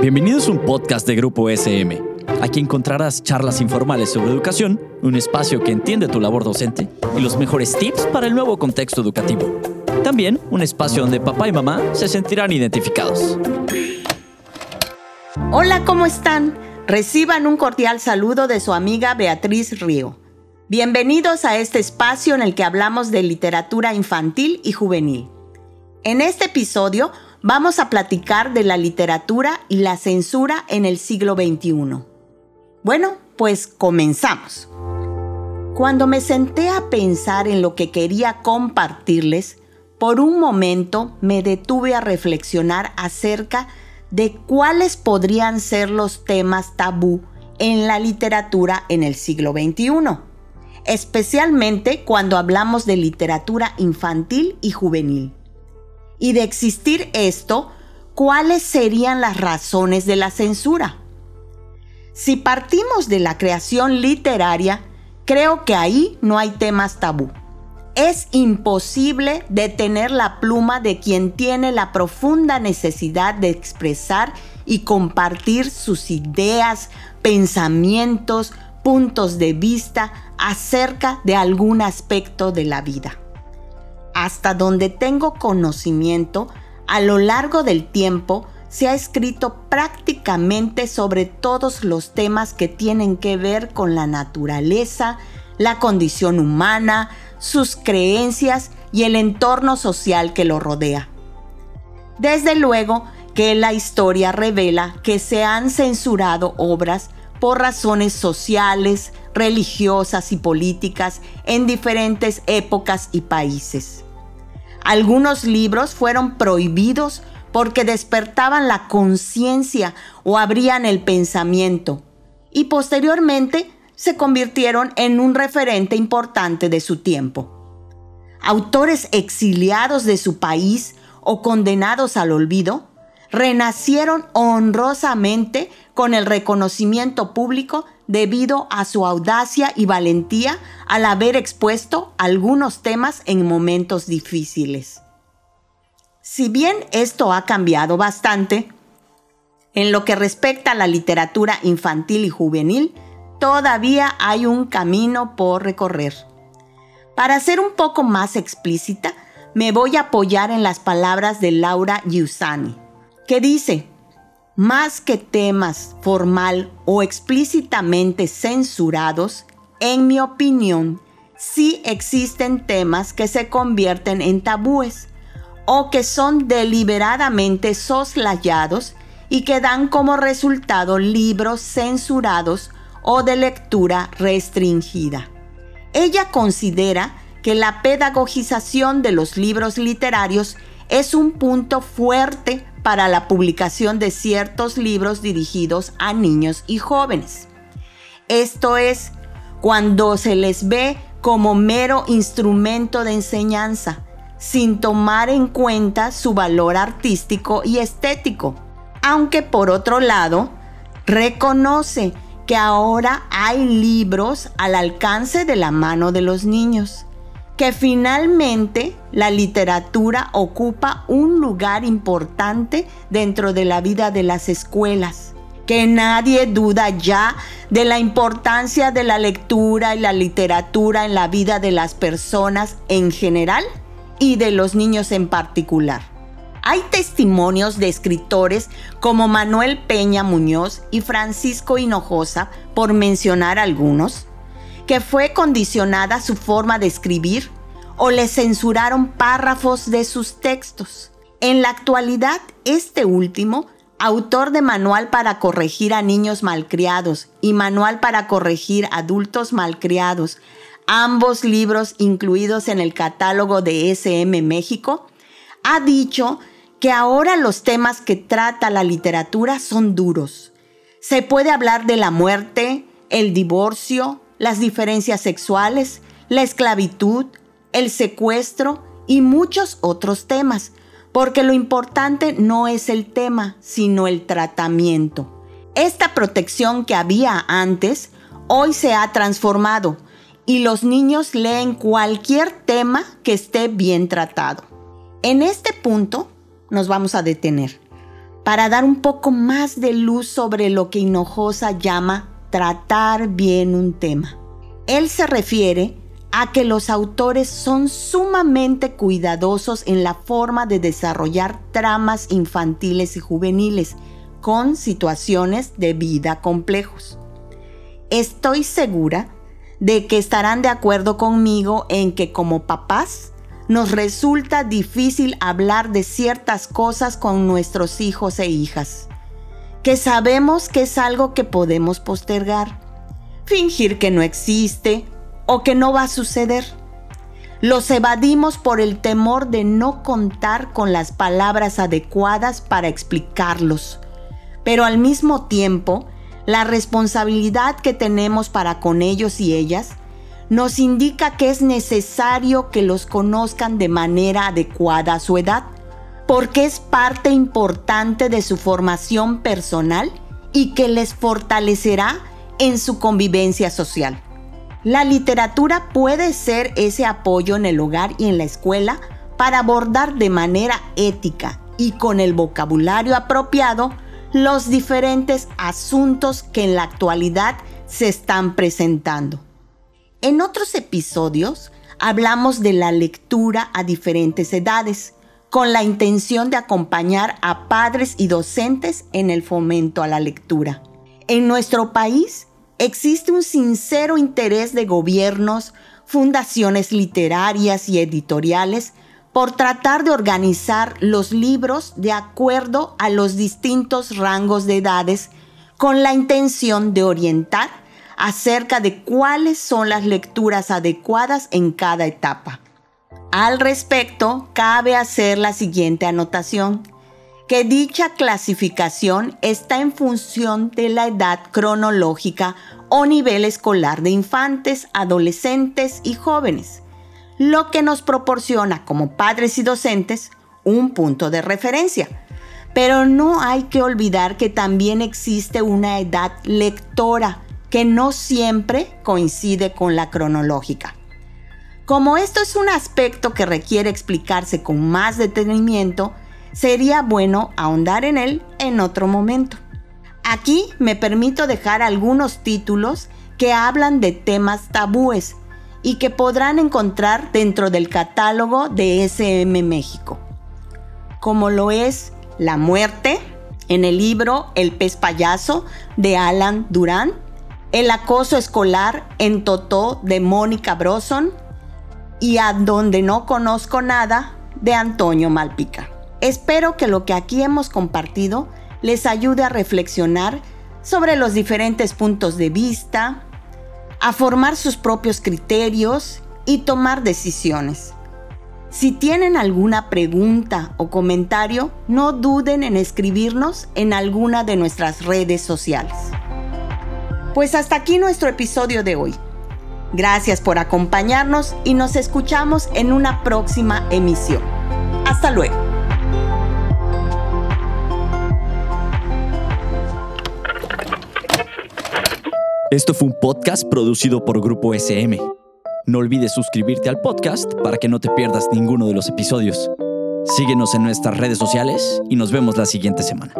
Bienvenidos a un podcast de Grupo SM. Aquí encontrarás charlas informales sobre educación, un espacio que entiende tu labor docente y los mejores tips para el nuevo contexto educativo. También un espacio donde papá y mamá se sentirán identificados. Hola, ¿cómo están? Reciban un cordial saludo de su amiga Beatriz Río. Bienvenidos a este espacio en el que hablamos de literatura infantil y juvenil. En este episodio vamos a platicar de la literatura y la censura en el siglo XXI. Bueno, pues comenzamos. Cuando me senté a pensar en lo que quería compartirles, por un momento me detuve a reflexionar acerca de cuáles podrían ser los temas tabú en la literatura en el siglo XXI, especialmente cuando hablamos de literatura infantil y juvenil. Y de existir esto, ¿cuáles serían las razones de la censura? Si partimos de la creación literaria, creo que ahí no hay temas tabú. Es imposible detener la pluma de quien tiene la profunda necesidad de expresar y compartir sus ideas, pensamientos, puntos de vista acerca de algún aspecto de la vida hasta donde tengo conocimiento, a lo largo del tiempo se ha escrito prácticamente sobre todos los temas que tienen que ver con la naturaleza, la condición humana, sus creencias y el entorno social que lo rodea. Desde luego que la historia revela que se han censurado obras por razones sociales, religiosas y políticas en diferentes épocas y países. Algunos libros fueron prohibidos porque despertaban la conciencia o abrían el pensamiento y posteriormente se convirtieron en un referente importante de su tiempo. Autores exiliados de su país o condenados al olvido renacieron honrosamente con el reconocimiento público debido a su audacia y valentía al haber expuesto algunos temas en momentos difíciles. Si bien esto ha cambiado bastante, en lo que respecta a la literatura infantil y juvenil, todavía hay un camino por recorrer. Para ser un poco más explícita, me voy a apoyar en las palabras de Laura Giussani, que dice, más que temas formal o explícitamente censurados, en mi opinión, sí existen temas que se convierten en tabúes o que son deliberadamente soslayados y que dan como resultado libros censurados o de lectura restringida. Ella considera que la pedagogización de los libros literarios es un punto fuerte para la publicación de ciertos libros dirigidos a niños y jóvenes. Esto es, cuando se les ve como mero instrumento de enseñanza, sin tomar en cuenta su valor artístico y estético. Aunque por otro lado, reconoce que ahora hay libros al alcance de la mano de los niños que finalmente la literatura ocupa un lugar importante dentro de la vida de las escuelas, que nadie duda ya de la importancia de la lectura y la literatura en la vida de las personas en general y de los niños en particular. Hay testimonios de escritores como Manuel Peña Muñoz y Francisco Hinojosa, por mencionar algunos, que fue condicionada su forma de escribir o le censuraron párrafos de sus textos. En la actualidad, este último, autor de Manual para corregir a niños malcriados y Manual para corregir adultos malcriados, ambos libros incluidos en el catálogo de SM México, ha dicho que ahora los temas que trata la literatura son duros. Se puede hablar de la muerte, el divorcio, las diferencias sexuales, la esclavitud, el secuestro y muchos otros temas, porque lo importante no es el tema, sino el tratamiento. Esta protección que había antes, hoy se ha transformado y los niños leen cualquier tema que esté bien tratado. En este punto nos vamos a detener, para dar un poco más de luz sobre lo que Hinojosa llama tratar bien un tema. Él se refiere a que los autores son sumamente cuidadosos en la forma de desarrollar tramas infantiles y juveniles con situaciones de vida complejos. Estoy segura de que estarán de acuerdo conmigo en que como papás nos resulta difícil hablar de ciertas cosas con nuestros hijos e hijas, que sabemos que es algo que podemos postergar, fingir que no existe o que no va a suceder. Los evadimos por el temor de no contar con las palabras adecuadas para explicarlos. Pero al mismo tiempo, la responsabilidad que tenemos para con ellos y ellas nos indica que es necesario que los conozcan de manera adecuada a su edad, porque es parte importante de su formación personal y que les fortalecerá en su convivencia social. La literatura puede ser ese apoyo en el hogar y en la escuela para abordar de manera ética y con el vocabulario apropiado los diferentes asuntos que en la actualidad se están presentando. En otros episodios hablamos de la lectura a diferentes edades, con la intención de acompañar a padres y docentes en el fomento a la lectura. En nuestro país existe un sincero interés de gobiernos, fundaciones literarias y editoriales por tratar de organizar los libros de acuerdo a los distintos rangos de edades con la intención de orientar acerca de cuáles son las lecturas adecuadas en cada etapa. Al respecto, cabe hacer la siguiente anotación que dicha clasificación está en función de la edad cronológica o nivel escolar de infantes, adolescentes y jóvenes, lo que nos proporciona como padres y docentes un punto de referencia. Pero no hay que olvidar que también existe una edad lectora que no siempre coincide con la cronológica. Como esto es un aspecto que requiere explicarse con más detenimiento, sería bueno ahondar en él en otro momento. Aquí me permito dejar algunos títulos que hablan de temas tabúes y que podrán encontrar dentro del catálogo de SM México, como lo es La muerte, en el libro El pez payaso de Alan Durán, El acoso escolar en Totó de Mónica Broson y A donde no conozco nada de Antonio Malpica. Espero que lo que aquí hemos compartido les ayude a reflexionar sobre los diferentes puntos de vista, a formar sus propios criterios y tomar decisiones. Si tienen alguna pregunta o comentario, no duden en escribirnos en alguna de nuestras redes sociales. Pues hasta aquí nuestro episodio de hoy. Gracias por acompañarnos y nos escuchamos en una próxima emisión. Hasta luego. Esto fue un podcast producido por Grupo SM. No olvides suscribirte al podcast para que no te pierdas ninguno de los episodios. Síguenos en nuestras redes sociales y nos vemos la siguiente semana.